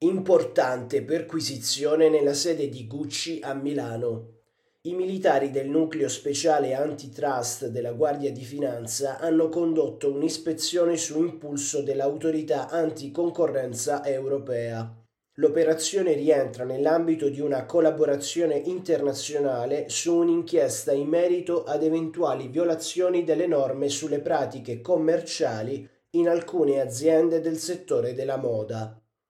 Importante perquisizione nella sede di Gucci a Milano. I militari del nucleo speciale antitrust della Guardia di Finanza hanno condotto un'ispezione su impulso dell'autorità anticoncorrenza europea. L'operazione rientra nell'ambito di una collaborazione internazionale su un'inchiesta in merito ad eventuali violazioni delle norme sulle pratiche commerciali in alcune aziende del settore della moda.